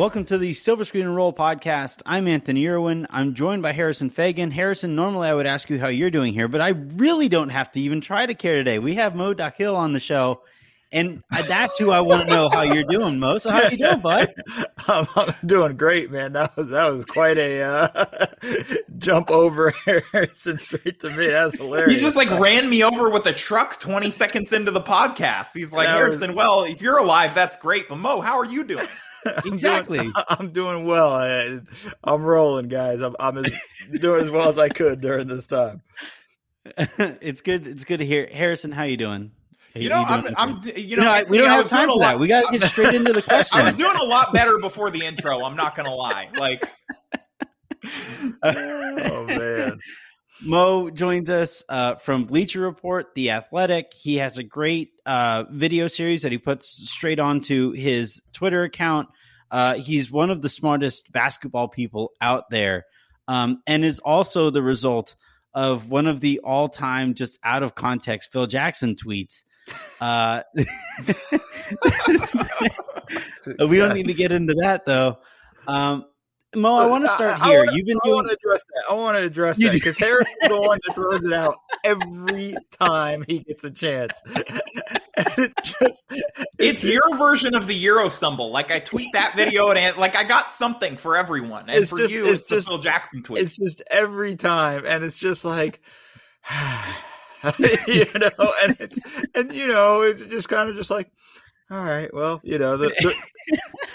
Welcome to the Silver Screen and Roll podcast. I'm Anthony Irwin. I'm joined by Harrison Faigen. Harrison, normally I would ask you how you're doing here, but I really don't have to even try to care today. We have Mo Dakhil on the show, and that's who I want to know how you're doing, Mo. So how are you doing, bud? I'm, I'm doing great, man. That was that was quite a uh, jump over Harrison straight to me. That's hilarious. He just like ran me over with a truck 20 seconds into the podcast. He's like, That Harrison, was- well, if you're alive, that's great. But Mo, how are you doing? I'm Exactly. doing, I'm doing well. I, I'm rolling, guys. I'm, I'm as, doing as well as I could during this time. it's good. It's good to hear, Harrison. How you doing? How You know, I'm. I'm, you You know, know, I- we don't I have time a for lot- that. We got to get straight into the question. I was doing a lot better before the intro. I'm not gonna lie. Like, Oh man. Mo joins us uh, from Bleacher Report, The Athletic. He has a great uh, video series that he puts straight onto his Twitter account. Uh, he's one of the smartest basketball people out there, um, and is also the result of one of the all-time just out of context Phil Jackson tweets. Uh, we don't need to get into that though. Um, Mo, I want to start I- I here. wanna- You've been I doing want to address that. I want to address You that because Harris is the one that throws it out every time he gets a chance. and it just it's your version of the Euro stumble. Like, I tweet that video, and like, I got something for everyone, and It's for just- you, it's it's, the just- Phil Jackson tweet. it's just every time and it's just like you know and it's and you know it's just kind of just like all right well you know the, the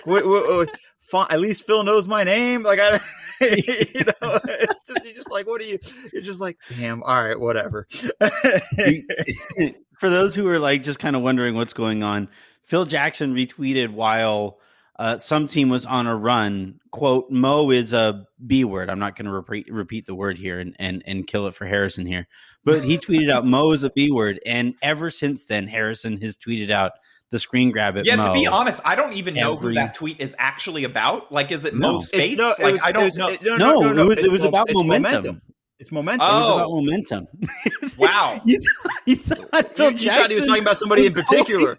what, what, fi- at least phil knows my name like i you know it's just, you're just like what are you you're just like damn all right whatever for those who are like just kind of wondering what's going on, Phil Jackson retweeted while uh, some team was on a run. "Quote: Mo is a b word. I'm not going to repeat repeat the word here and, and and kill it for Harrison here, but he tweeted out Mo is a b word, and ever since then, Harrison has tweeted out the screen grab at yeah, Mo. to be honest, I don't even know every- who that tweet is actually about. Like, is it No. Mo Speights? no, like, was- I don't know. it- no, No, no, no, it was- it was mo- about it's momentum. it's momentum oh. It was Oh. about momentum. Wow. you, thought- you thought you, you thought he was talking about somebody in particular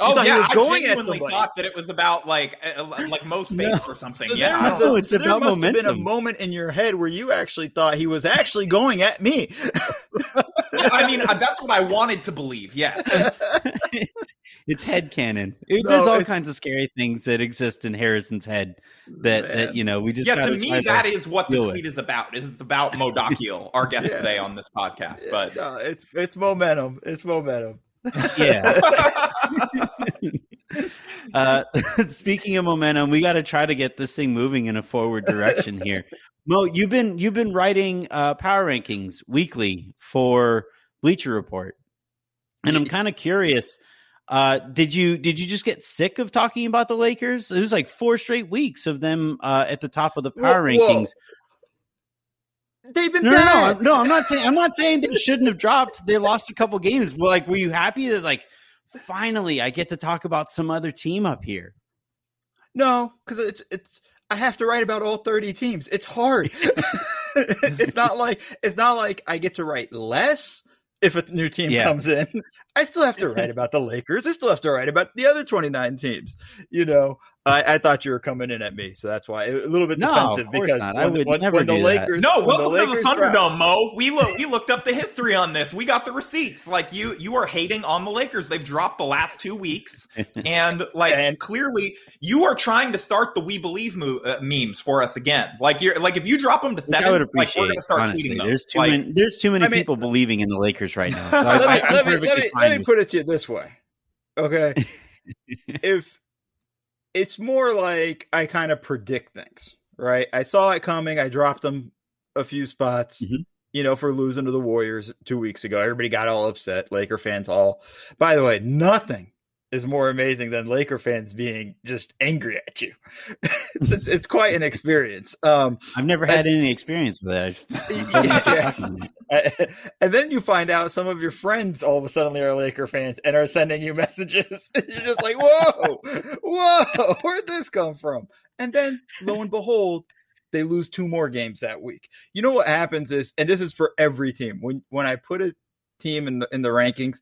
Oh thought he yeah, was I going at genuinely somebody. thought that it was about like uh, like Mo Speights or something. So yeah, there, was No, a- it's so there about must have been a moment in your head where you actually thought he was actually going at me. I mean uh, that's what I wanted to believe. Yes, it's head canon. There's No, all kinds of scary things that exist in Harrison's head that that you know we just yeah. gotta To me, try that is what the deal with. tweet is about. It's about Mo Dakhil, our guest Yeah. today on this podcast. But no, it's it's momentum. It's momentum. Yeah. uh, speaking of momentum, we got to try to get this thing moving in a forward direction here. Mo, you've been you've been writing uh, power rankings weekly for Bleacher Report, and I'm kind of curious. Uh, did you did you just get sick of talking about the Lakers? It was like four straight weeks of them uh, at the top of the power Whoa, whoa. They've been No, no, no. I'm- no. I'm not saying I'm not saying they shouldn't have dropped. They lost a couple games. Well, like, were you happy that like finally I get to talk about some other team up here? No, because it's it's. I have to write about all thirty teams. It's hard. it's not like it's not like I get to write less if a new team Yeah. comes in. I still have to write about the Lakers. I still have to write about the other twenty nine teams. You know, I, I thought you were coming in at me, so that's why a little bit No, defensive of course because not. when, I would when, never when the do that. No, welcome to the Lakers dropped- Thunderdome, Mo. We look we looked up the history on this. We got the receipts. Like you you are hating on the Lakers. They've dropped the last two weeks, and like And- clearly you are trying to start the "We Believe" mo- uh, memes for us again. Like you're like if you drop them to Which seven, I would like appreciate. we're gonna start honestly, tweeting them. there's too Like, many. There's too many I mean- people believing in the Lakers right now. So I, let I, me, I'm let me, perfectly let me, fine let me put it to you this way. Okay. if it's more like I kind of predict things, right? I saw it coming. I dropped them a few spots, Mhm. you know, for losing to the Warriors two weeks ago. Everybody got all upset. Laker fans all. By the way, nothing is more amazing than Laker fans being just angry at you. it's, it's, it's quite an experience. Um, I've never had any experience with that. Yeah. and then you find out some of your friends all of a sudden are Laker fans and are sending you messages. You're just like, whoa, whoa, where'd this come from? And then lo and behold, they lose two more games that week. You know what happens is, and this is for every team. When when I put a team in the in the rankings,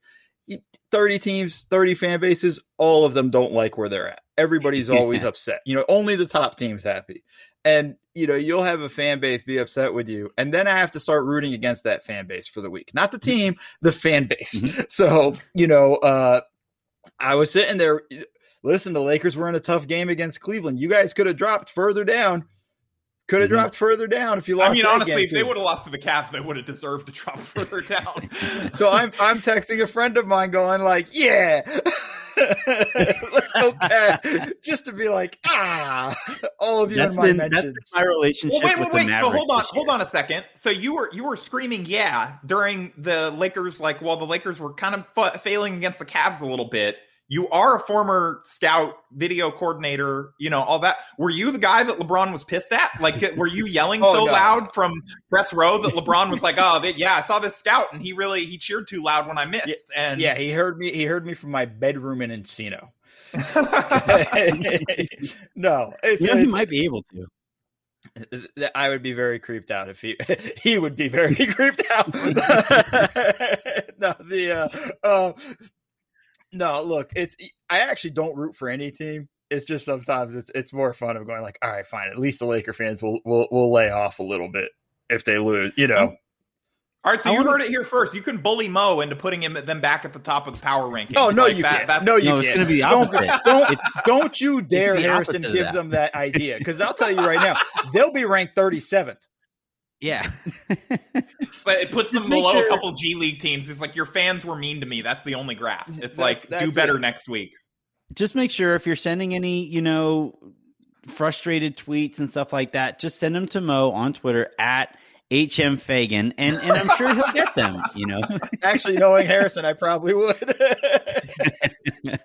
30 teams, 30 fan bases, all of them don't like where they're at. everybody's always upset. You know, only the top team's happy. And you know, you'll have a fan base be upset with you, and then I have to start rooting against that fan base for the week. Not the team, the fan base. Mm-hmm. So, you know, uh I was sitting there listen, the Lakers were in a tough game against Cleveland. You guys could have dropped further down could have mm-hmm. dropped further down if you lost. I mean, honestly, if they would have lost to the Cavs, they would have deserved to drop further down. so I'm I'm texting a friend of mine, going like, "Yeah, let's go Cavs," just to be like, ah, all of you that's in my been, mentions. That's been my relationship. Well, wait, wait, wait. So hold on, hold on a second. So you were you were screaming, "Yeah," during the Lakers, like while the Lakers were kind of failing against the Cavs a little bit you are a former scout video coordinator you know all that were you the guy that lebron was pissed at like were you yelling oh, so no. loud from press row that lebron was like oh yeah i saw this scout and he really he cheered too loud when i missed yeah, and yeah he heard me he heard me from my bedroom in encino no it's, yeah, it's, he might be able to I would be very creeped out if he he would be very creeped out. no, the uh, uh, no, look, it's I actually don't root for any team. It's just sometimes it's it's more fun of going like, all right, fine. At least the Laker fans will will will lay off a little bit if they lose, you know. All right, so I you heard it here first. You can bully Mo into putting him them back at the top of the power ranking. Oh no, like you that, can't. No, you no, can't. It's going to be opposite. Don't don't, don't you dare, Harrison, give that. them that idea because I'll tell you right now, they'll be ranked thirty seventh. Yeah. but it puts Just them below sure. a couple G League teams. It's like your fans were mean to me. That's the only graph. It's that's, like that's do better it. next week. Just make sure if you're sending any, you know, frustrated tweets and stuff like that, just send them to Mo on Twitter at HM Faigen, and, and I'm sure he'll get them. You know, actually, knowing Harrison, I probably would.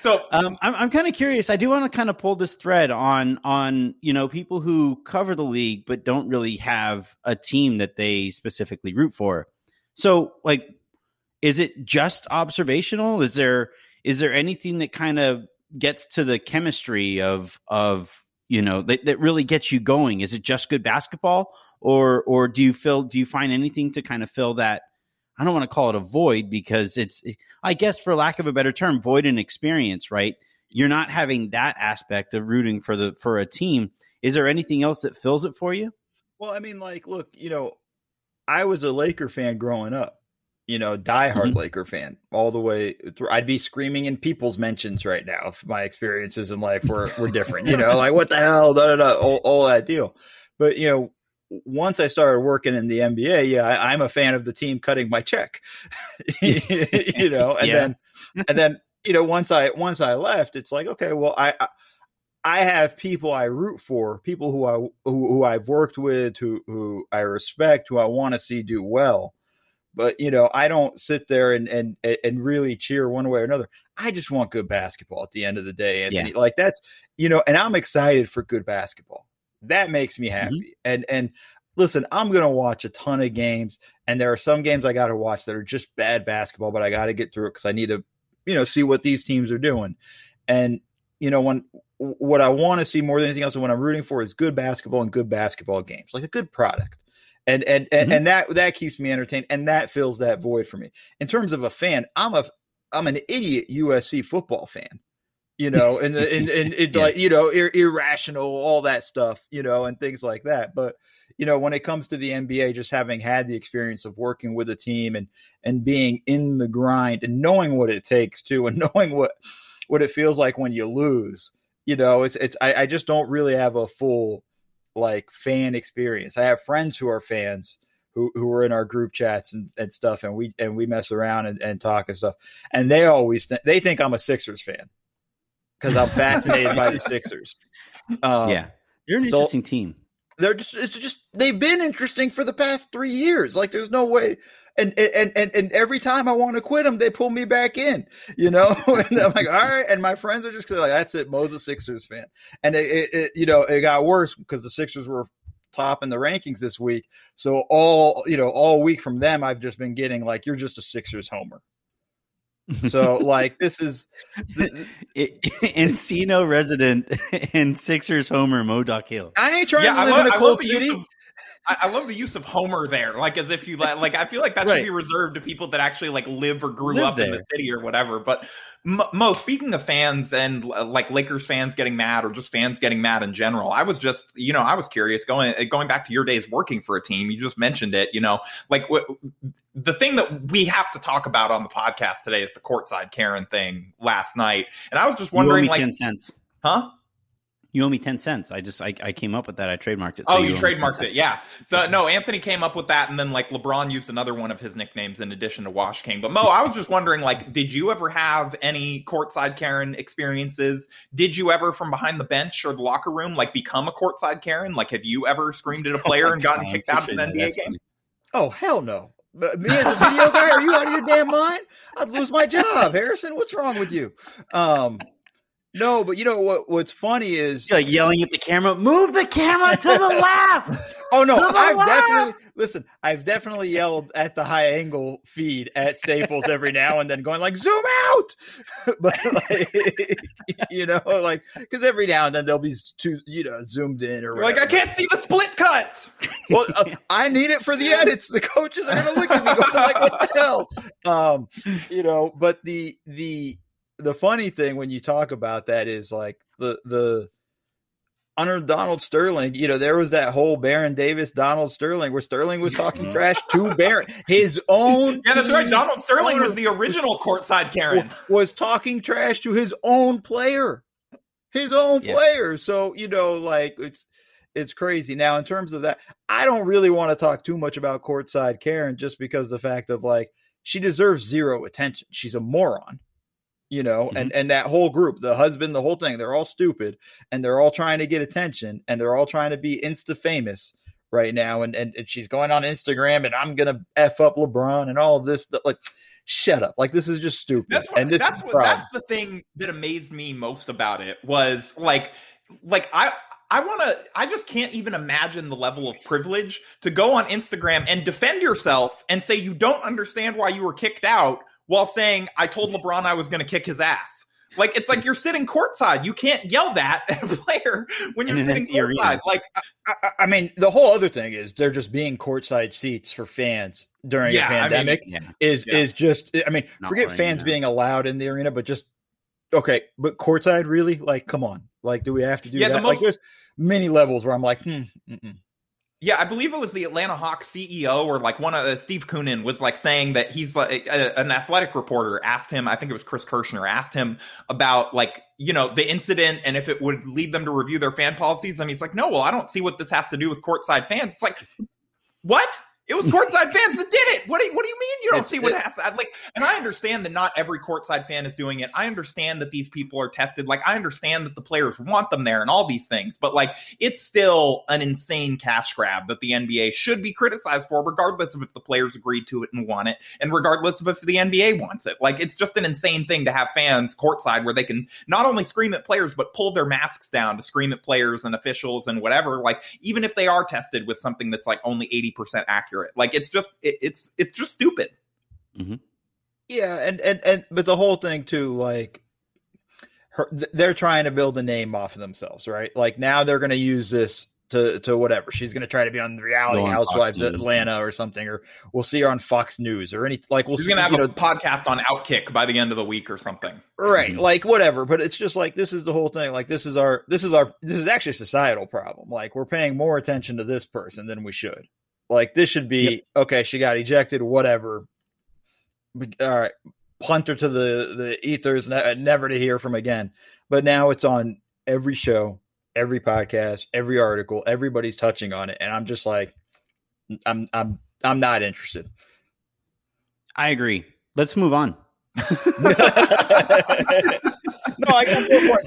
so um, I'm I'm kind of curious. I do want to kind of pull this thread on on you know people who cover the league but don't really have a team that they specifically root for. So like, is it just observational? Is there is there anything that kind of gets to the chemistry of of you know that, that really gets you going. Is it just good basketball? Or or do you feel do you find anything to kind of fill that i don't want to call it a void because it's eh, i guess for lack of a better term void in experience right? You're not having that aspect of rooting for the for a team. Is there anything else that fills it for you? Well i mean like look you know i was a laker fan growing up you know, diehard mm-hmm. Laker fan all the way through. I'd be screaming in people's mentions right now if my experiences in life were, were different, you know, like what the hell, da, da, da, all, all that deal. But, you know, once I started working in the NBA, yeah, I, am a fan of the team cutting my check, you know, and yeah. then, and then, you know, once I, once I left, it's like, okay, well, I, I I have people I root for, people who I who, who I've worked with, who who I respect, who I want to see do well but you know, I don't sit there and and and really cheer one way or another. I just want good basketball at the end of the day, and yeah. like that's you know, and I'm excited for good basketball. That makes me mm-hmm. happy. Mm-hmm. And and listen, I'm gonna watch a ton of games, and there are some games I got to watch that are just bad basketball, but I got to get through it because I need to, you know, see what these teams are doing. And you know, when what I want to see more than anything else, and what I'm rooting for is good basketball and good basketball games, like a good product and and and, mm-hmm. and that that keeps me entertained and that fills that void for me in terms of a fan i'm a i'm an idiot usc football fan you know and and and, and yeah. like you know ir- irrational all that stuff you know and things like that but you know when it comes to the nba just having had the experience of working with a team and and being in the grind and knowing what it takes to and knowing what what it feels like when you lose you know it's it's i, I just don't really have a full like fan experience. I have friends who are fans who, who are in our group chats and, and stuff and we and we mess around and, and talk and stuff. And they always th- they think I'm a Sixers fan because I'm fascinated by the Sixers. Um, yeah. You're an so interesting team. They're just it's just they've been interesting for the past three years. Like there's no way and and and and every time I want to quit them, they pull me back in, you know. and I'm like, all right. And my friends are just like, that's it. Moses Sixers fan, and it, it, it you know it got worse because the Sixers were top in the rankings this week. So all you know all week from them, I've just been getting like, you're just a Sixers homer. So like this is Encino resident and Sixers homer Mo Hill. I ain't trying yeah, to live in a club city. I, I, love the use of Homer there, like as if you like. Like I feel like that right. should be reserved to people that actually like live or grew live up there. in the city or whatever. But Mo, speaking of fans and like Lakers fans getting mad or just fans getting mad in general, I was just you know I was curious going eh, going back to your days working for a team. You just mentioned it, you know, like what the thing that we have to talk about on the podcast today is the courtside Karen thing last night, and I was just wondering, like, ten cents, huh? You owe me ten cents. I just I, I came up with that. I trademarked it. So oh, you, you trademarked it, yeah. So no, Anthony came up with that, and then like LeBron used another one of his nicknames in addition to Wash King. But Mo, I was just wondering, like, did you ever have any courtside Karen experiences? Did you ever, from behind the bench or the locker room, like become a courtside Karen? Like, have you ever screamed at a player and gotten kicked out of an NBA game? Funny. Oh hell no! But me as a video guy, are you out of your damn mind? I'd lose my job, Harrison. What's wrong with you? Um, no, but you know what? What's funny is You're like yelling at the camera. Move the camera to the left. oh no, I've left. definitely listen. I've definitely yelled at the high angle feed at Staples every now and then, going like "zoom out," but like, you know, like because every now and then there'll be two, you know, zoomed in or like I can't see the split cuts. well, uh, I need it for the edits. The coaches are gonna look at me going like, "What the hell?" Um, you know, but the the the funny thing when you talk about that is like the the under Donald Sterling, you know, there was that whole Baron Davis, Donald Sterling, where Sterling was talking trash to Baron, his own. Yeah, that's right. Donald Sterling was the original courtside Karen. Was talking trash to his own player, his own yeah. player. So you know, like it's it's crazy. Now, in terms of that, I don't really want to talk too much about courtside Karen, just because the fact of like she deserves zero attention. She's a moron you know mm-hmm. and and that whole group the husband the whole thing they're all stupid and they're all trying to get attention and they're all trying to be insta famous right now and, and, and she's going on instagram and i'm gonna f up lebron and all this like shut up like this is just stupid that's what, and this that's what that's the thing that amazed me most about it was like like i I want to, I just can't even imagine the level of privilege to go on Instagram and defend yourself and say you don't understand why you were kicked out while saying, I told LeBron I was going to kick his ass. Like it's like you're sitting courtside. You can't yell that at a player when you're sitting courtside. Like I, I, mean, the whole other thing is they're just being courtside seats for fans during yeah, a pandemic. I mean, yeah, is yeah. is just. I mean, Not forget fans being allowed in the arena, but just okay. But courtside, really? Like, come on. Like, do we have to do yeah, that? The most, like, there's many levels where I'm like, hmm. Mm-mm. Yeah, I believe it was the Atlanta Hawks CEO or like one of uh, Steve Koonin was like saying that he's like a, an athletic reporter asked him, I think it was Chris Kirschner asked him about like, you know, the incident and if it would lead them to review their fan policies. And he's like, no, well, I don't see what this has to do with courtside fans. It's like, what? It was courtside fans that did it. What do you, what do you mean you don't it's, see what has like? And I understand that not every courtside fan is doing it. I understand that these people are tested. Like I understand that the players want them there and all these things. But like it's still an insane cash grab that the NBA should be criticized for, regardless of if the players agreed to it and want it, and regardless of if the NBA wants it. Like it's just an insane thing to have fans courtside where they can not only scream at players but pull their masks down to scream at players and officials and whatever. Like even if they are tested with something that's like only eighty percent accurate accurate. Like it's just it, it's it's just stupid. Mm-hmm. Yeah, and and and but the whole thing too, like her, they're trying to build a name off of themselves, right? Like now they're going to use this to to whatever. She's going to try to be on the Reality on Housewives of Atlanta or something, or we'll see her on Fox News or any like we'll. She's going to have a know, podcast on Outkick by the end of the week or something, right? Mm-hmm. Like whatever. But it's just like this is the whole thing. Like this is our this is our this is actually a societal problem. Like we're paying more attention to this person than we should. Like this should be yep. okay. She got ejected. Whatever. All right, punt her to the the ethers, never to hear from again. But now it's on every show, every podcast, every article. Everybody's touching on it, and I'm just like, I'm I'm I'm not interested. I agree. Let's move on. No, I got one more.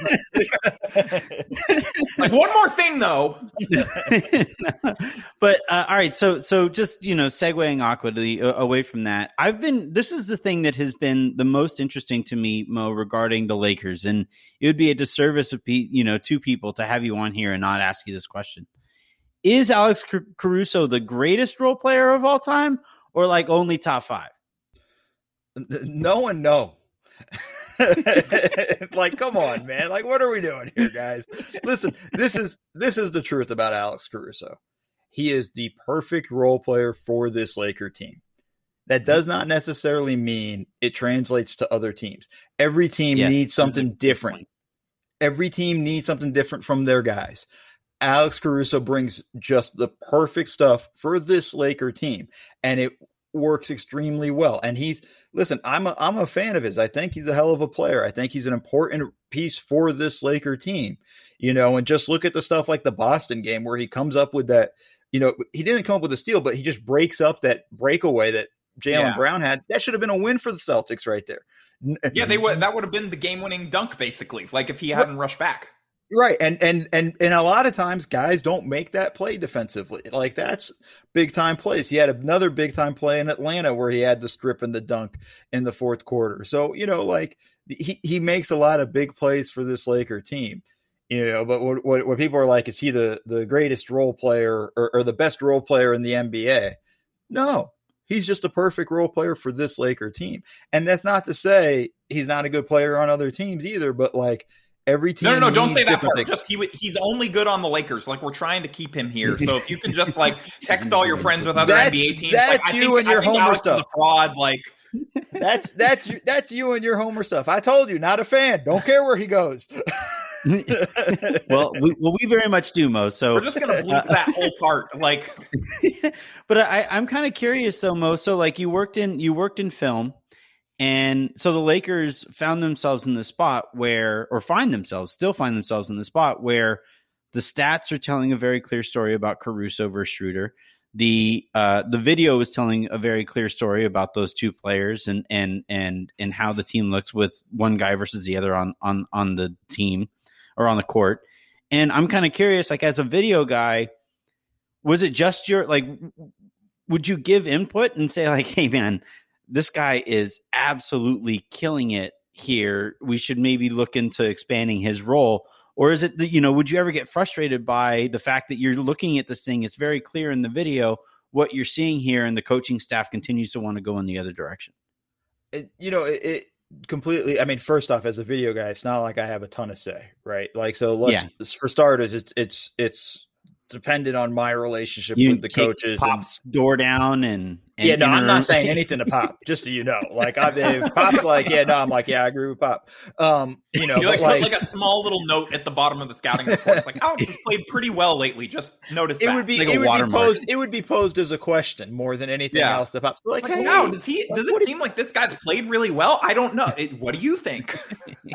like one more thing, though. but uh, all right, so so just you know, segueing awkwardly uh, away from that, I've been. This is the thing that has been the most interesting to me, Mo, regarding the Lakers, and it would be a disservice of you know two people to have you on here and not ask you this question. Is Alex Caruso the greatest role player of all time, or like only top five? No one know. like, come on, man. Like, what are we doing here, guys? Listen, this is this is the truth about Alex Caruso. he is the perfect role player for this Laker team. That does not necessarily mean it translates to other teams. Every team Yes, needs something different. point. Every team needs something different from their guys. Alex Caruso brings just the perfect stuff for this Laker team, and it works extremely well. And he's listen, I'm a I'm a fan of his. I think he's a hell of a player. I think he's an important piece for this Laker team. You know, and just look at the stuff like the Boston game where he comes up with that. You know, he didn't come up with a steal, but he just breaks up that breakaway that Jalen Yeah. Brown had. That should have been a win for the Celtics right there. Yeah, they would. That would have been the game-winning dunk, basically. Like if he hadn't rushed back. Right. And and and and a lot of times guys don't make that play defensively. Like that's big time plays. He had another big time play in Atlanta where he had the strip and the dunk in the fourth quarter. So, you know, like he, he makes a lot of big plays for this Laker team. You know, but what, what, what people are like, is he the, the greatest role player or, or the best role player in the NBA? No, he's just a perfect role player for this Laker team. And that's not to say he's not a good player on other teams either, but like every team. No, no, no! Don't say that different part. things. Just he, he's only good on the Lakers. Like we're trying to keep him here. So if you can just like text all your friends with other That's- NBA teams, that's like, I you think, and your I think homer Alex stuff. Is a fraud. Like That's that's you- that's you and your Homer stuff. I told you, not a fan. Don't care where he goes. well, we, well, we very much do, Mo. So we're just gonna bleep uh, that whole part. Like but I, I'm kind of curious though, Mo. So like you worked in you worked in film, and so the Lakers found themselves in the spot where, or find themselves, still find themselves in the spot where the stats are telling a very clear story about Caruso versus Schroeder. The uh, the video is telling a very clear story about those two players and and and and how the team looks with one guy versus the other on on on the team or on the court. And I'm kind of curious, like as a video guy, was it just your like would you give input and say like hey man this guy is absolutely killing it here we should maybe look into expanding his role or is it that you know would you ever get frustrated by the fact that you're looking at this thing it's very clear in the video what you're seeing here and the coaching staff continues to want to go in the other direction It- you know, it, it completely. I mean, first off, as a video guy, it's not like I have a ton of say, right? Like, so let's, Yeah. for starters, it's it's it's dependent on my relationship you with the take coaches. and- pops door down and, and yeah, no, I'm not saying anything to Pop, just so you know. Like, I, if Pop's like, yeah, no, I'm like, yeah, I agree with Pop. Um, you know, you like, like, like a small little note at the bottom of the scouting report. It's like Alex has played pretty well lately. Just notice it that. would be like it would be posed it would be posed as a question more than anything Yeah. else to Pop. So like, It's like, hey, wow, does he? like, Does it do seem like this guy's played really well? I don't know. It, what do you think?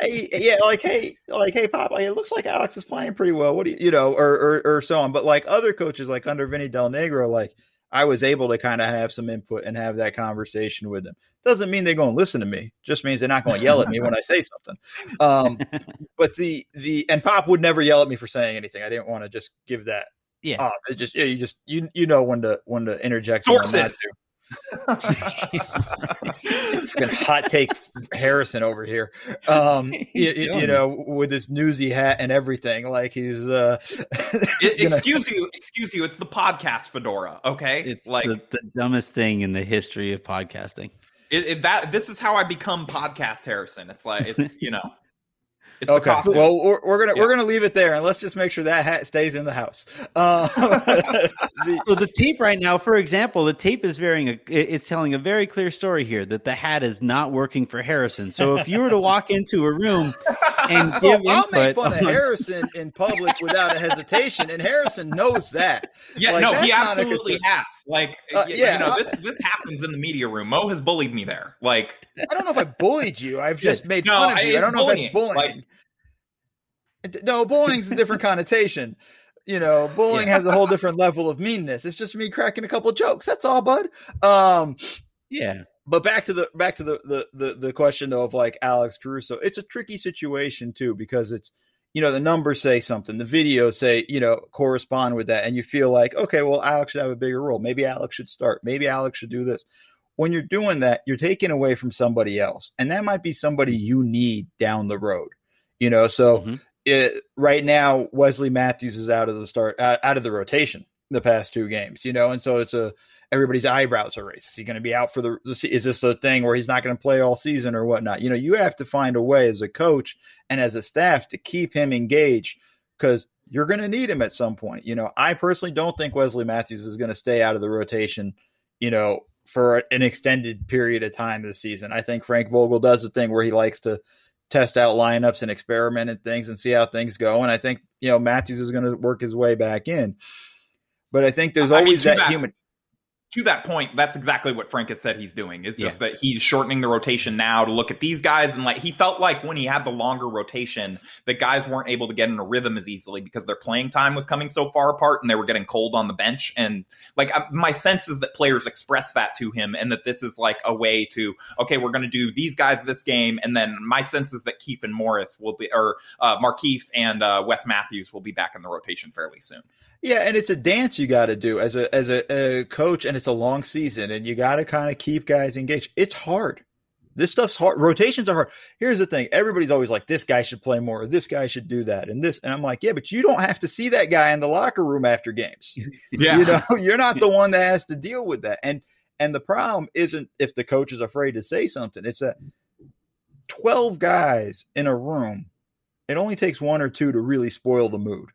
hey, yeah, like hey, like hey, Pop, like, it looks like Alex is playing pretty well. What do you, you know, or, or or so on. But like other coaches, like under Vinny Del Negro, like I was able to kind of have some input and have that conversation with them. Doesn't mean they're going to listen to me. Just means they're not going to yell at me when I say something. Um, but the the and Pop would never yell at me for saying anything. I didn't want to just give that. yeah off. It just yeah, you just you you know when to when to interject. Sources. To. Fucking hot take Harrison over here. Um, you, you- you know, with this newsy hat and everything, like he's uh, It- excuse you, excuse you. It's the podcast fedora. Okay, it's like the, the dumbest thing in the history of podcasting it, it- that. This is how I become podcast Harrison. It's like it's you know. It's okay. costume. Well, we're, we're gonna Yeah. we're gonna leave it there, and let's just make sure that hat stays in the house. Uh, the- So the tape right now, for example, the tape is varying. A, it's telling a very clear story here that the hat is not working for Harrison. So if you were to walk into a room and give well, I'll make input fun of Harrison in public without a hesitation, and Harrison knows that. Yeah, Like, no, he absolutely has. Like, Uh, y- yeah, you know, I- this this happens in the media room. Mo has bullied me there. Like, I don't know if I bullied you. I've just made No, fun of I- you. I don't know if that's bullying. bullying. No, bullying's a different connotation. You know, bullying has a whole different level of meanness. It's just me cracking a couple jokes. That's all, bud. Um, yeah, but back to the back to the, the the the question though of like Alex Caruso. It's a tricky situation too because it's you know the numbers say something, the videos say you know correspond with that, and you feel like okay, well Alex should have a bigger role. Maybe Alex should start. Maybe Alex should do this. When you're doing that, you're taking away from somebody else, and that might be somebody you need down the road. You know, so Mhm. It, right now Wesley Matthews is out of the start out, out of the rotation the past two games. You know, and so it's a everybody's eyebrows are raised. Is he going to be out for the? Is this a thing where he's not going to play all season or whatnot? You know, you have to find a way as a coach and as a staff to keep him engaged because you're going to need him at some point. You know, I personally don't think Wesley Matthews is going to stay out of the rotation, you know, for an extended period of time this season. I think Frank Vogel does the thing where he likes to test out lineups and experiment and things and see how things go. And I think, you know, Matthews is going to work his way back in. But I think there's always I mean, that, that human to that point, that's exactly what Frank has said he's doing. Is just yeah. that he's shortening the rotation now to look at these guys, and like he felt like when he had the longer rotation, the guys weren't able to get in a rhythm as easily because their playing time was coming so far apart, and they were getting cold on the bench. And like my sense is that players express that to him, and that this is like a way to okay, we're going to do these guys this game, and then my sense is that Keith and Morris will be, or uh, Markieff and uh, Wes Matthews will be back in the rotation fairly soon. Yeah, and it's a dance you got to do as a as a, a, coach, and it's a long season, and you got to kind of keep guys engaged. It's hard. This stuff's hard. Rotations are hard. Here's the thing: everybody's always like, "This guy should play more. Or this guy should do that," and this. And I'm like, "Yeah, but you don't have to see that guy in the locker room after games. yeah, you know, you're not the one that has to deal with that." And and the problem isn't if the coach is afraid to say something. It's that twelve guys in a room. It only takes one or two to really spoil the mood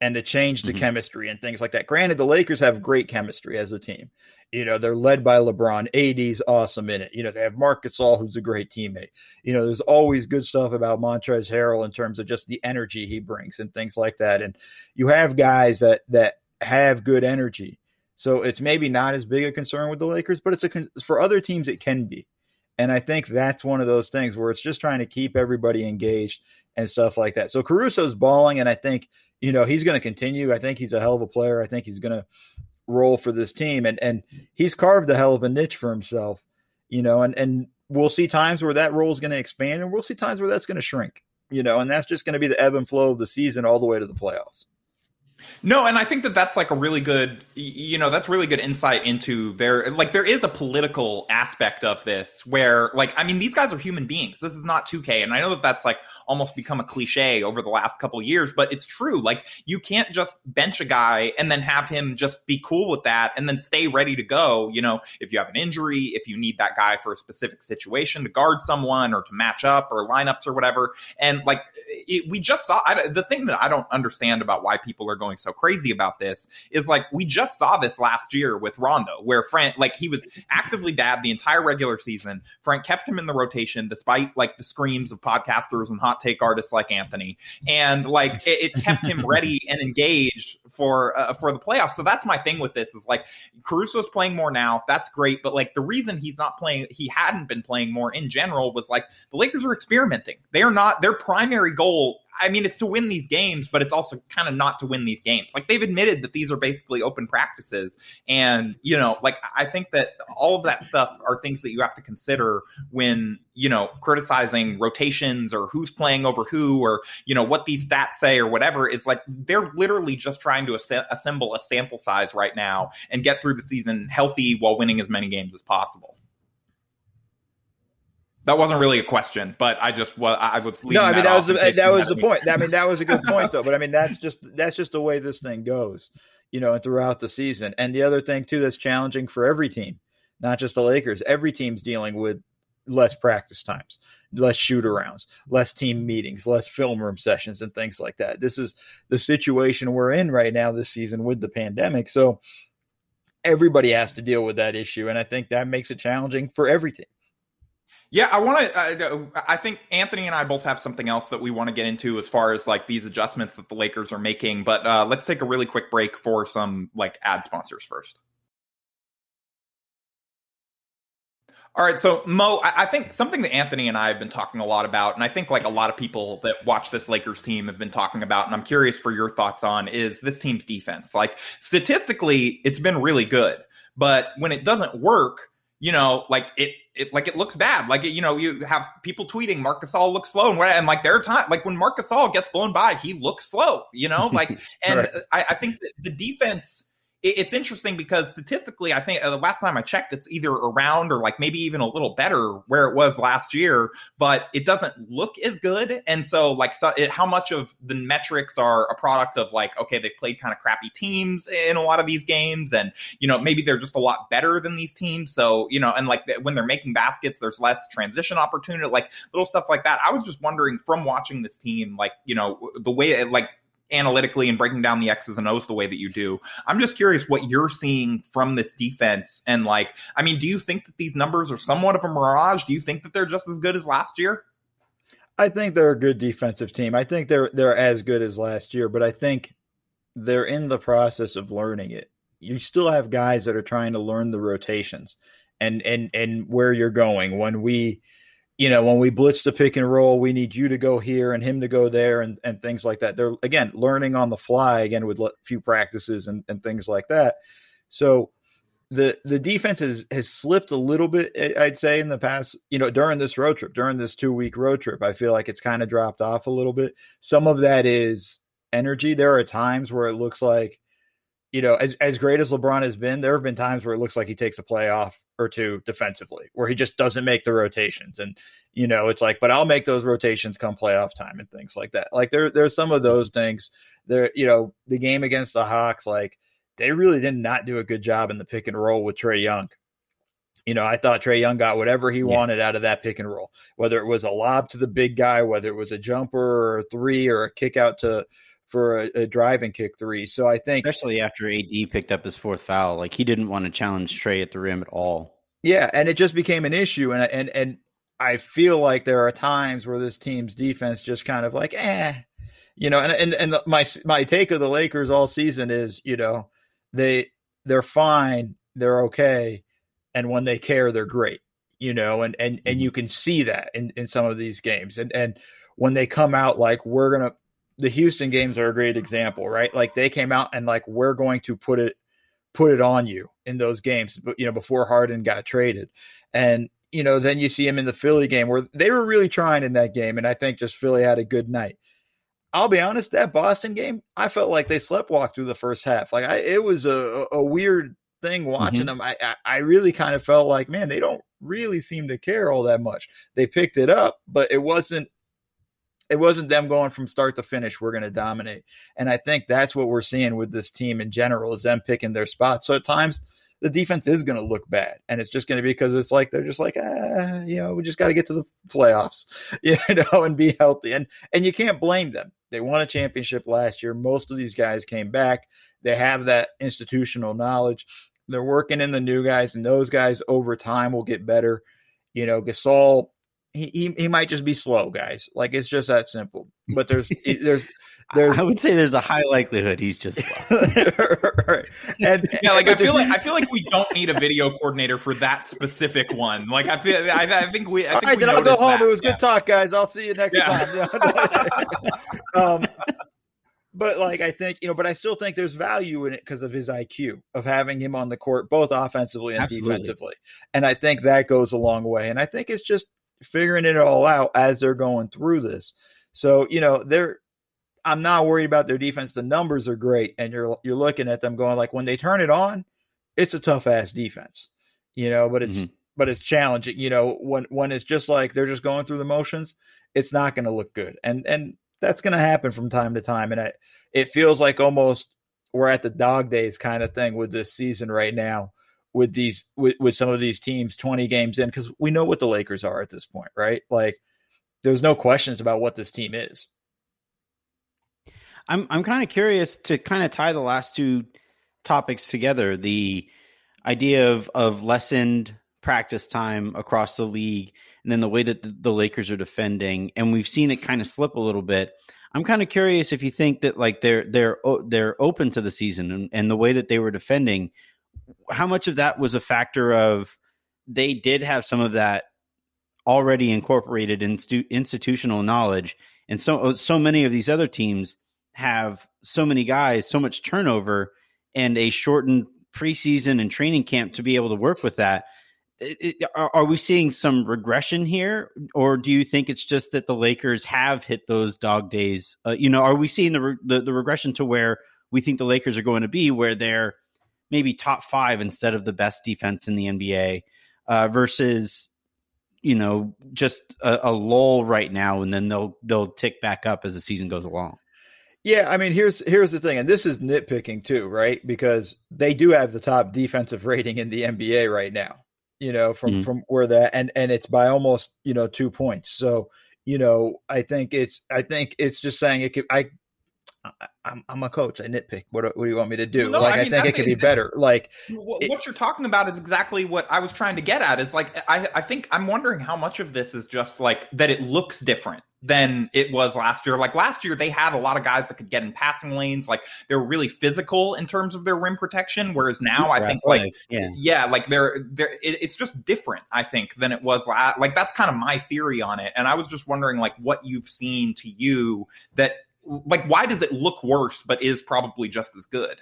and to change the mm-hmm. chemistry and things like that. Granted, the Lakers have great chemistry as a team. You know, they're led by LeBron. AD's awesome in it. You know, they have Marc Gasol, who's a great teammate. You know, there's always good stuff about Montrezl Harrell in terms of just the energy he brings and things like that. And you have guys that that have good energy. So it's maybe not as big a concern with the Lakers, but it's a for other teams it can be. And I think that's one of those things where it's just trying to keep everybody engaged and stuff like that. So Caruso's balling, and I think you know, he's going to continue. I think he's a hell of a player. I think he's going to roll for this team, and and he's carved a hell of a niche for himself. You know, and and we'll see times where that role is going to expand, and we'll see times where that's going to shrink. You know, and that's just going to be the ebb and flow of the season all the way to the playoffs. No, and I think that that's like a really good, you know, that's really good insight into their, like, there is a political aspect of this where, like, I mean, these guys are human beings. This is not 2K. And I know that that's like almost become a cliche over the last couple years, but it's true. Like, you can't just bench a guy and then have him just be cool with that and then stay ready to go. You know, if you have an injury, if you need that guy for a specific situation to guard someone or to match up or lineups or whatever. And like, it, we just saw I, the thing that I don't understand about why people are going so crazy about this is like we just saw this last year with Rondo, where Frank like he was actively bad the entire regular season. Frank kept him in the rotation despite like the screams of podcasters and hot take artists like Anthony, and like it, it kept him ready and engaged for uh, for the playoffs. So that's my thing with this is like Caruso's playing more now. That's great, but like the reason he's not playing, he hadn't been playing more in general was like the Lakers are experimenting. They are not their primary goal I mean, it's to win these games, but it's also kind of not to win these games. Like they've admitted that these are basically open practices. And, you know, like I think that all of that stuff are things that you have to consider when, you know, criticizing rotations or who's playing over who or, you know, what these stats say or whatever is like they're literally just trying to as- assemble a sample size right now and get through the season healthy while winning as many games as possible. That wasn't really a question, but I just was I was no. I mean that, was a, that was the point. I mean that was a good point though. But I mean that's just that's just the way this thing goes, you know, and throughout the season. And the other thing too that's challenging for every team, not just the Lakers. Every team's dealing with less practice times, less shoot arounds, less team meetings, less film room sessions, and things like that. This is the situation we're in right now this season with the pandemic. So everybody has to deal with that issue, and I think that makes it challenging for every team. Yeah, I want to. I think Anthony and I both have something else that we want to get into as far as like these adjustments that the Lakers are making. But uh, let's take a really quick break for some like ad sponsors first. All right, so Mo, I think something that Anthony and I have been talking a lot about, and I think like a lot of people that watch this Lakers team have been talking about, and I'm curious for your thoughts on, is this team's defense. Like statistically, it's been really good, but when it doesn't work, you know, like it, it like it looks bad. Like you know, you have people tweeting Marc Gasol looks slow, and, and like there are times like when Marc Gasol gets blown by, he looks slow. You know, like and right. I, I think the defense it's interesting because statistically, I think uh, the last time I checked, it's either around or like maybe even a little better where it was last year, but it doesn't look as good. And so, like, so it, how much of the metrics are a product of like, okay, they've played kind of crappy teams in a lot of these games, and you know, maybe they're just a lot better than these teams. So, you know, and like when they're making baskets, there's less transition opportunity, like little stuff like that. I was just wondering from watching this team, like, you know, the way it, like analytically and breaking down the X's and O's the way that you do. I'm just curious what you're seeing from this defense. And like, I mean, do you think that these numbers are somewhat of a mirage? Do you think that they're just as good as last year? I think they're a good defensive team. I think they're they're as good as last year, but I think they're in the process of learning it. You still have guys that are trying to learn the rotations and and and where you're going. When we you know, when we blitz the pick and roll, we need you to go here and him to go there and, and things like that. They're again learning on the fly again with a few practices and, and things like that. So the the defense has has slipped a little bit, I'd say, in the past, you know, during this road trip, during this two week road trip. I feel like it's kind of dropped off a little bit. Some of that is energy. There are times where it looks like, you know, as as great as LeBron has been, there have been times where it looks like he takes a play off or two defensively where he just doesn't make the rotations. And you know it's like but I'll make those rotations come playoff time and things like that. Like there there's some of those things there you know the game against the Hawks like they really did not do a good job in the pick and roll with Trae Young. You know, I thought Trae Young got whatever he yeah. wanted out of that pick and roll, whether it was a lob to the big guy, whether it was a jumper or a three or a kick out to for a, a drive and kick three. So I think, especially after AD picked up his fourth foul, like he didn't want to challenge Trae at the rim at all. Yeah, and it just became an issue, and and and I feel like there are times where this team's defense just kind of like, eh, you know, and and and the, my my take of the Lakers all season is, you know, they they're fine, they're okay, and when they care, they're great, you know, and and and mm-hmm. you can see that in in some of these games, and and when they come out like we're gonna the Houston games are a great example, right? Like they came out and like we're going to put it put it on you in those games, but you know before Harden got traded, and you know then you see him in the Philly game where they were really trying in that game, and I think just Philly had a good night. I'll be honest, that Boston game, I felt like they sleptwalked through the first half. Like I, it was a, a weird thing watching mm-hmm. them. I, I, I really kind of felt like, man, they don't really seem to care all that much. They picked it up, but it wasn't it wasn't them going from start to finish. We're going to dominate, and I think that's what we're seeing with this team in general is them picking their spots. So at times the defense is going to look bad, and it's just going to be because it's like they're just like, ah, you know, we just got to get to the playoffs, you know, and be healthy, and and you can't blame them. They won a championship last year. Most of these guys came back. They have that institutional knowledge. They're working in the new guys, and those guys over time will get better. You know, Gasol he, he, he might just be slow, guys. Like it's just that simple. But there's there's there's I would say there's a high likelihood he's just slow. right. And yeah, like I feel like I feel like we don't need a video coordinator for that specific one. Like I feel I, I think we. I think All right, then I'll go home. That. It was yeah. good talk, guys. I'll see you next yeah. time. um, but like I think you know, but I still think there's value in it because of his IQ of having him on the court, both offensively and Absolutely. defensively. And I think that goes a long way. And I think it's just figuring it all out as they're going through this. So, you know, they're I'm not worried about their defense. The numbers are great and you're you're looking at them going like when they turn it on, it's a tough ass defense. You know, but it's mm-hmm. but it's challenging, you know, when when it's just like they're just going through the motions, it's not going to look good. And and that's going to happen from time to time and I, it feels like almost we're at the dog days kind of thing with this season right now with these with, with some of these teams 20 games in because we know what the Lakers are at this point, right? Like there's no questions about what this team is. I'm I'm kind of curious to kind of tie the last two topics together. The idea of of lessened practice time across the league, and then the way that the, Lakers are defending, and we've seen it kind of slip a little bit. I'm kind of curious if you think that like they're they're they're open to the season and, and the way that they were defending how much of that was a factor of they did have some of that already incorporated into institutional knowledge and so uh, so many of these other teams have so many guys so much turnover and a shortened preseason and training camp to be able to work with that. It, it, are, are, we seeing some regression here or do you think it's just that the lakers have hit those dog days? Uh, you know are we seeing the, the the regression to where we think the lakers are going to be where they're maybe top five instead of the best defense in the NBA uh, versus you know just a, a, lull right now and then they'll they'll tick back up as the season goes along. Yeah, I mean here's here's the thing, and this is nitpicking too, right? Because they do have the top defensive rating in the NBA right now. You know, from mm-hmm. from where that and and it's by almost you know two points. So you know, I think it's I think it's just saying it could I I'm, I'm a coach. I nitpick. What, what do you want me to do? No, like, I I, think it could be better. Like, what, it- what you're talking about is exactly what I was trying to get at. Is like I, I think I'm wondering how much of this is just like that it looks different than it was last year. Like last year, they had a lot of guys that could get in passing lanes. Like they were really physical in terms of their rim protection. Whereas now, I think like yeah. yeah, like they're they're it, it's just different. I think than it was last. Like that's kind of my theory on it. And I was just wondering like what you've seen to you that like why does it look worse but is probably just as good.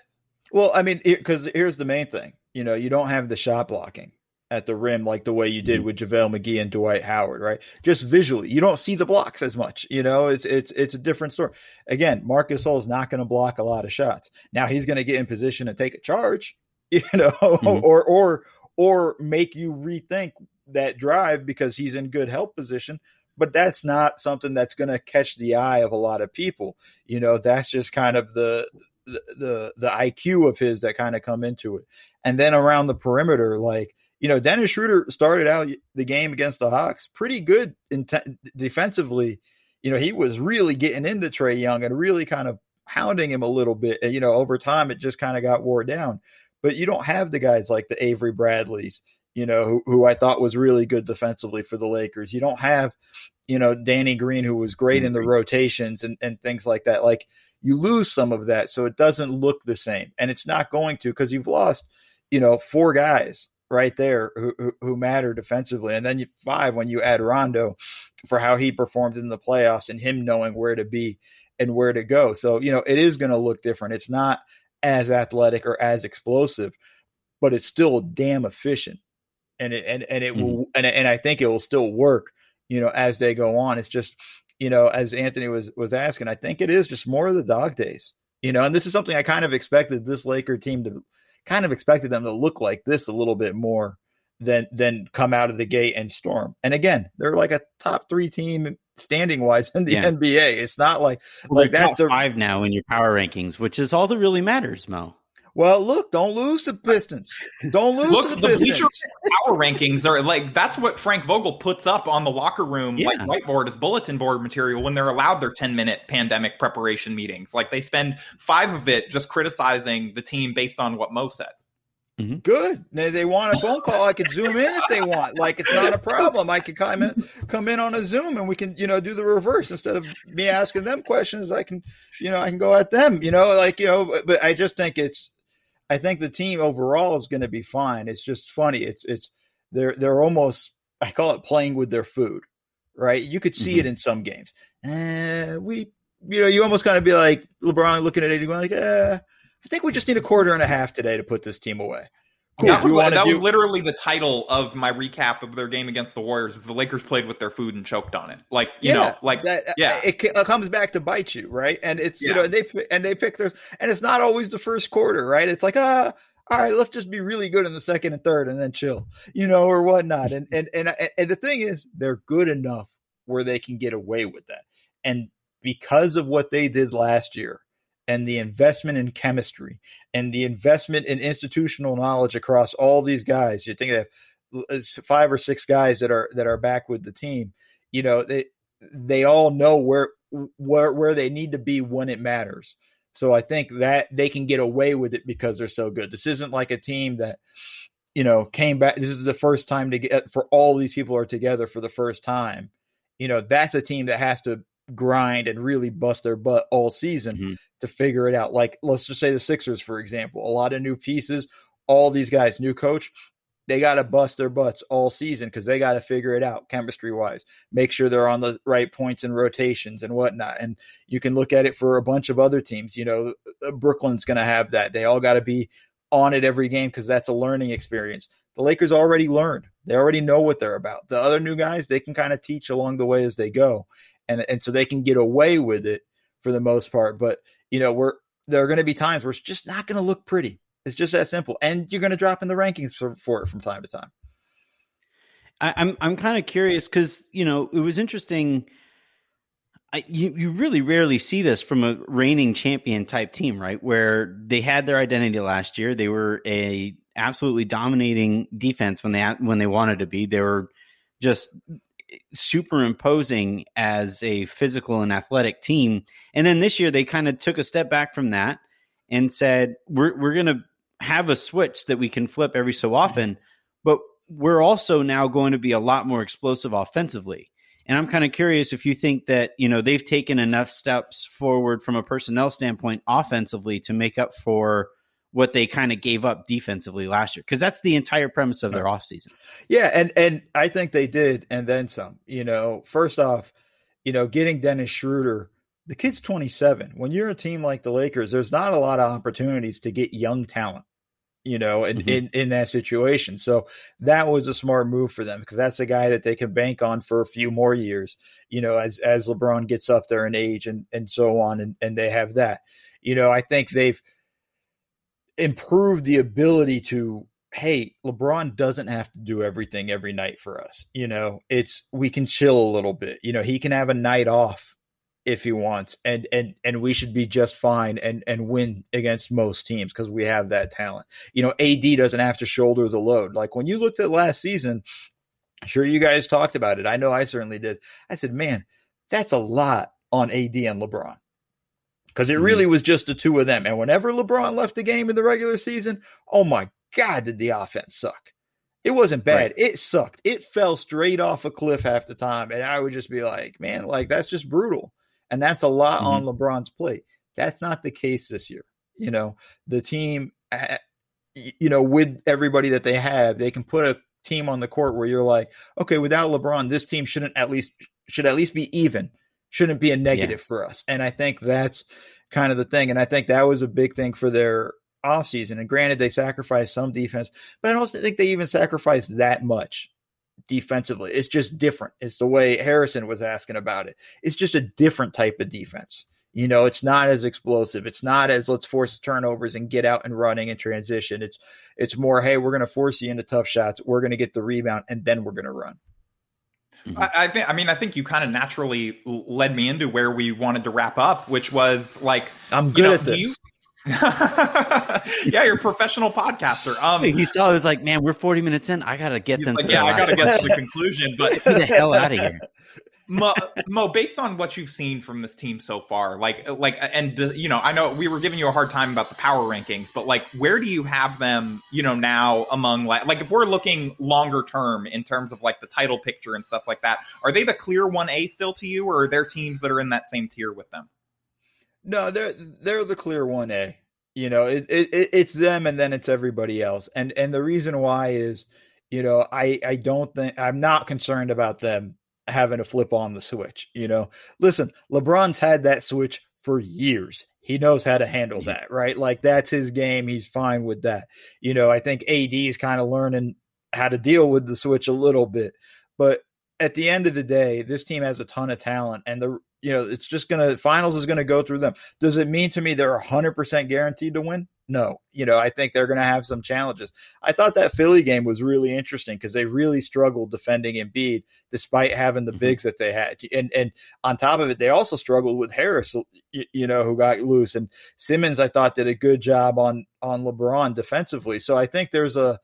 well, I mean, because here's the main thing. You know, you don't have the shot blocking at the rim like the way you did with JaVale McGee and Dwight Howard, right? Just visually, you don't see the blocks as much. You know, it's it's it's a different story. Again, Marc Gasol is not going to block a lot of shots. Now he's going to get in position and take a charge, you know, Mhm. or or or make you rethink that drive because he's in good help position. But that's not something that's going to catch the eye of a lot of people. You know, that's just kind of the the the, the IQ of his that kind of come into it. And then around the perimeter, like you know, Dennis Schroeder started out the game against the Hawks pretty good in defensively. You know, he was really getting into Trae Young and really kind of hounding him a little bit. You know, over time, it just kind of got wore down. But you don't have the guys like the Avery Bradleys, you know, who, who I thought was really good defensively for the Lakers. You don't have, you know, Danny Green, who was great in the mm-hmm. rotations and, and things like that. Like you lose some of that. So it doesn't look the same. And it's not going to because you've lost, you know, four guys right there who, who, who matter defensively. And then you five when you add Rondo for how he performed in the playoffs and him knowing where to be and where to go. So, you know, it is going to look different. It's not as athletic or as explosive, but it's still damn efficient. And it and, and it mm-hmm. will and and I think it will still work, you know, as they go on. It's just, you know, as Anthony was was asking, I think it is just more of the dog days. You know, and this is something I kind of expected this Laker team to kind of expected them to look like this a little bit more than than come out of the gate and storm. And again, they're like a top three team standing wise in the Yeah. NBA. It's not like Well, like that's top the five now in your power rankings, which is all that really matters, Mo. Well. Look, don't lose the Pistons. Don't lose Look, to the, the Pistons. bleacher power rankings are like that's what Frank Vogel puts up on the locker room like whiteboard as bulletin board material when they're allowed their 10 minute pandemic preparation meetings. Like they spend five of it just criticizing the team based on what Mo said. Mm-hmm. Good. They, they want a phone call. I could zoom in if they want. Like it's not a problem. I could come in, come in on a Zoom, and we can, you know, do the reverse instead of me asking them questions. I can, you know, I can go at them. You know, like you know. But, but I just think it's. I think the team overall is going to be fine. It's just funny. It's it's they're they're almost. I call it playing with their food, right? You could see it in some games. Eh, we, you know, you almost kind of be like LeBron looking at it and going like, eh. I think we just need a quarter and a half today to put this team away. Cool. that was, you that to was literally the title of my recap of their game against the Warriors is the Lakers played with their food and choked on it. Like, you know, like that, yeah. it, it comes back to bite you, right? And it's you Yeah. know they and they pick their and it's not always the first quarter, right? It's like ah, all right, let's just be really good in the second and third, and then chill, you know, or whatnot. And and and and the thing is, they're good enough where they can get away with that, and because of what they did last year. And the investment in chemistry and the investment in institutional knowledge across all these guys. You think they have uh, five or six guys that are that are back with the team. You know, they they all know where where where they need to be when it matters. So I think that they can get away with it because they're so good. This isn't like a team that you know came back. This is the first time to get for all these people are together for the first time. You know, that's a team that has to grind and really bust their butt all season Mhm. to figure it out. Like let's just say the Sixers, for example, a lot of new pieces, all these guys, new coach, they got to bust their butts all season because they got to figure it out chemistry wise. Make sure they're on the right points and rotations and whatnot. And you can look at it for a bunch of other teams. You know, uh, Brooklyn's going to have that. They all got to be on it every game because that's a learning experience. The Lakers already learned. They already know what they're about. The other new guys, they can kind of teach along the way as they go. And and so they can get away with it for the most part. But you know, we're there are going to be times where it's just not going to look pretty. It's just that simple, and you're going to drop in the rankings for, for it from time to time. I, I'm I'm kind of curious because you know it was interesting. I, you you really rarely see this from a reigning champion type team, right? Where they had their identity last year. They were a absolutely dominating defense when they when they wanted to be. They were just super imposing as a physical and athletic team. And then this year they kind of took a step back from that and said, we're, we're going to have a switch that we can flip every so mm-hmm. often, but we're also now going to be a lot more explosive offensively. And I'm kind of curious if you think that, you know, they've taken enough steps forward from a personnel standpoint offensively to make up for what they kind of gave up defensively last year because that's the entire premise of their offseason. Yeah, and and I think they did and then some. You know, first off, you know, getting Dennis Schroeder, the kid's 27. When you're a team like the Lakers, there's not a lot of opportunities to get young talent you know, in, mm-hmm. in, in that situation. So that was a smart move for them because that's a guy that they can bank on for a few more years, you know, as as LeBron gets up there in age and and so on, and and they have that. You know, I think they've improved the ability to hey, LeBron doesn't have to do everything every night for us. You know, it's we can chill a little bit. You know, he can have a night off if he wants and and and we should be just fine and and win against most teams because we have that talent. You know ad doesn't have to shoulder the load. Like when you looked at last season sure you guys talked about it. I know i certainly did. I said man that's a lot on ad and lebron because it mm-hmm. really was just the two of them and whenever lebron left the game in the regular season oh my god did the offense suck it wasn't bad. Right. It sucked. It fell straight off a cliff half the time. And I would just be like, man, like that's just brutal and that's a lot mm-hmm. on LeBron's plate. That's not the case this year. You know, the team, you know, with everybody that they have, they can put a team on the court where you're like, okay, without LeBron, this team shouldn't at least should at least be even, shouldn't be a negative yeah. for us. And I think that's kind of the thing. And I think that was a big thing for their offseason. And granted, they sacrificed some defense, but I don't think they even sacrificed that much defensively. It's just different. It's the way Harrison was asking about it. It's just a different type of defense. You know, it's not as explosive. It's not as let's force turnovers and get out and running and transition. It's it's more, hey, we're going to force you into tough shots. We're going to get the rebound and then we're going to run. Mm-hmm. I, I, think. I mean, I think you kind of naturally led me into where we wanted to wrap up, which was like, I'm good you know, at this. You, yeah, you're a professional podcaster. Um, he saw. He was like, "Man, we're 40 minutes in. I gotta get them." Like, yeah, I gotta get to the conclusion. But get the hell out of here. Mo, Mo, based on what you've seen from this team so far, like, like, and you know, I know we were giving you a hard time about the power rankings, but like, where do you have them? You know, now among like, like if we're looking longer term in terms of like the title picture and stuff like that, are they the clear one A still to you, or are there teams that are in that same tier with them? No, they're they're the clear one A. You know, it, it it's them and then it's everybody else. And and the reason why is, you know, I I don't think I'm not concerned about them having to flip on the switch. You know, listen, LeBron's had that switch for years. He knows how to handle that, right? Like that's his game. He's fine with that. You know, I think AD is kind of learning how to deal with the switch a little bit. But at the end of the day, this team has a ton of talent, and the you know, it's just going to finals is going to go through them. Does it mean to me they're 100% guaranteed to win? No. You know, I think they're going to have some challenges. I thought that Philly game was really interesting because they really struggled defending Embiid despite having the mm-hmm. bigs that they had. And and on top of it, they also struggled with Harris, you know, who got loose. And Simmons, I thought, did a good job on on LeBron defensively. So I think there's a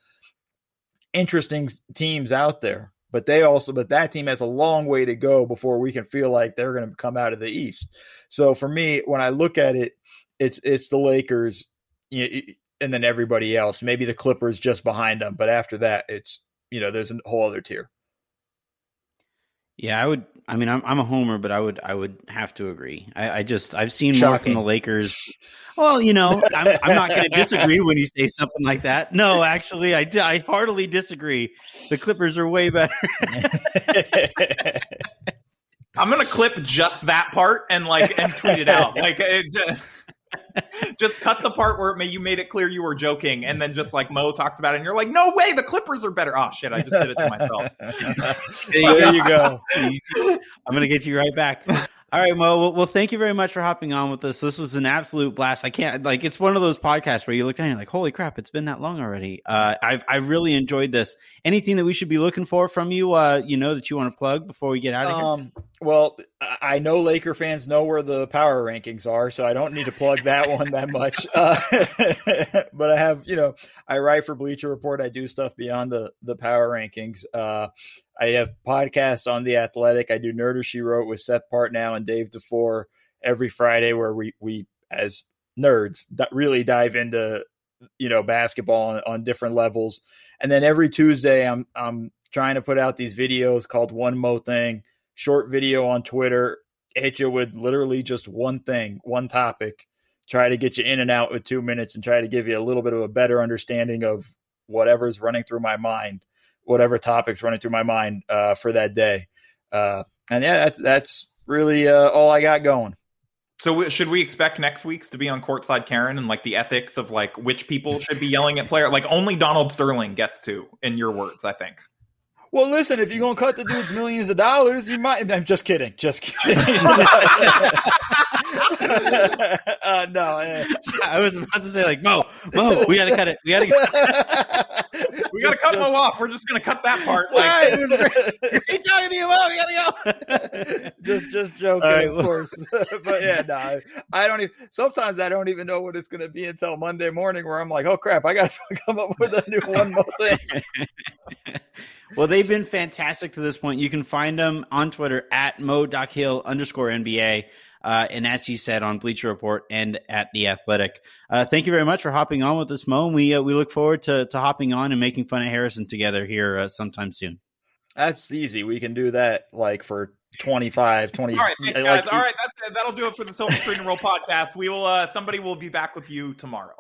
interesting teams out there but they also but that team has a long way to go before we can feel like they're going to come out of the east so for me when i look at it it's it's the lakers and then everybody else maybe the clippers just behind them but after that it's you know there's a whole other tier yeah, I would. I mean, I'm I'm a homer, but I would I would have to agree. I, I just I've seen Shocking. more from the Lakers. Well, you know, I'm, I'm not going to disagree when you say something like that. No, actually, I I heartily disagree. The Clippers are way better. I'm gonna clip just that part and like and tweet it out. Like it just, just cut the part where you made it clear you were joking, and then just like Mo talks about it, and you're like, "No way, the Clippers are better." Oh shit, I just did it to myself. there you go. I'm gonna get you right back. All right, Mo. Well, well, thank you very much for hopping on with us. This was an absolute blast. I can't like it's one of those podcasts where you look down and you're like, "Holy crap, it's been that long already." Uh, I've I really enjoyed this. Anything that we should be looking for from you? Uh, you know that you want to plug before we get out of here. Well, I know Laker fans know where the power rankings are, so I don't need to plug that one that much. Uh, but I have, you know, I write for Bleacher Report. I do stuff beyond the the power rankings. Uh, I have podcasts on the Athletic. I do Nerder She Wrote with Seth Partnow and Dave DuFour every Friday, where we we as nerds really dive into you know basketball on, on different levels. And then every Tuesday, I'm I'm trying to put out these videos called One Mo Thing short video on Twitter, hit you with literally just one thing, one topic, try to get you in and out with two minutes and try to give you a little bit of a better understanding of whatever's running through my mind, whatever topics running through my mind uh, for that day. Uh, and yeah, that's that's really uh, all I got going. So should we expect next week's to be on courtside Karen and like the ethics of like which people should be yelling at player? Like only Donald Sterling gets to, in your words, I think. Well, listen, if you're gonna cut the dude's millions of dollars, you might. I'm just kidding, just kidding. uh, no, I was about to say like Mo, Mo, we gotta cut it. We gotta. we gotta cut Mo off. We're just gonna cut that part. Like, right, it great. great talking to you, Mo. We gotta go. just, just joking, right, of course. but yeah, no, I, I don't even. Sometimes I don't even know what it's gonna be until Monday morning, where I'm like, oh crap, I gotta come up with a new one more thing. Well, they've been fantastic to this point. You can find them on Twitter at MoDakhil underscore NBA. Uh, and as he said on Bleacher Report and at the Athletic. Uh, thank you very much for hopping on with us, Mo. And we uh, we look forward to to hopping on and making fun of Harrison together here uh, sometime soon. That's easy. We can do that like for 25, 20. All right, thanks, guys. Like, All right, that, that'll do it for the Silver Screen and Roll podcast. We will. Uh, somebody will be back with you tomorrow.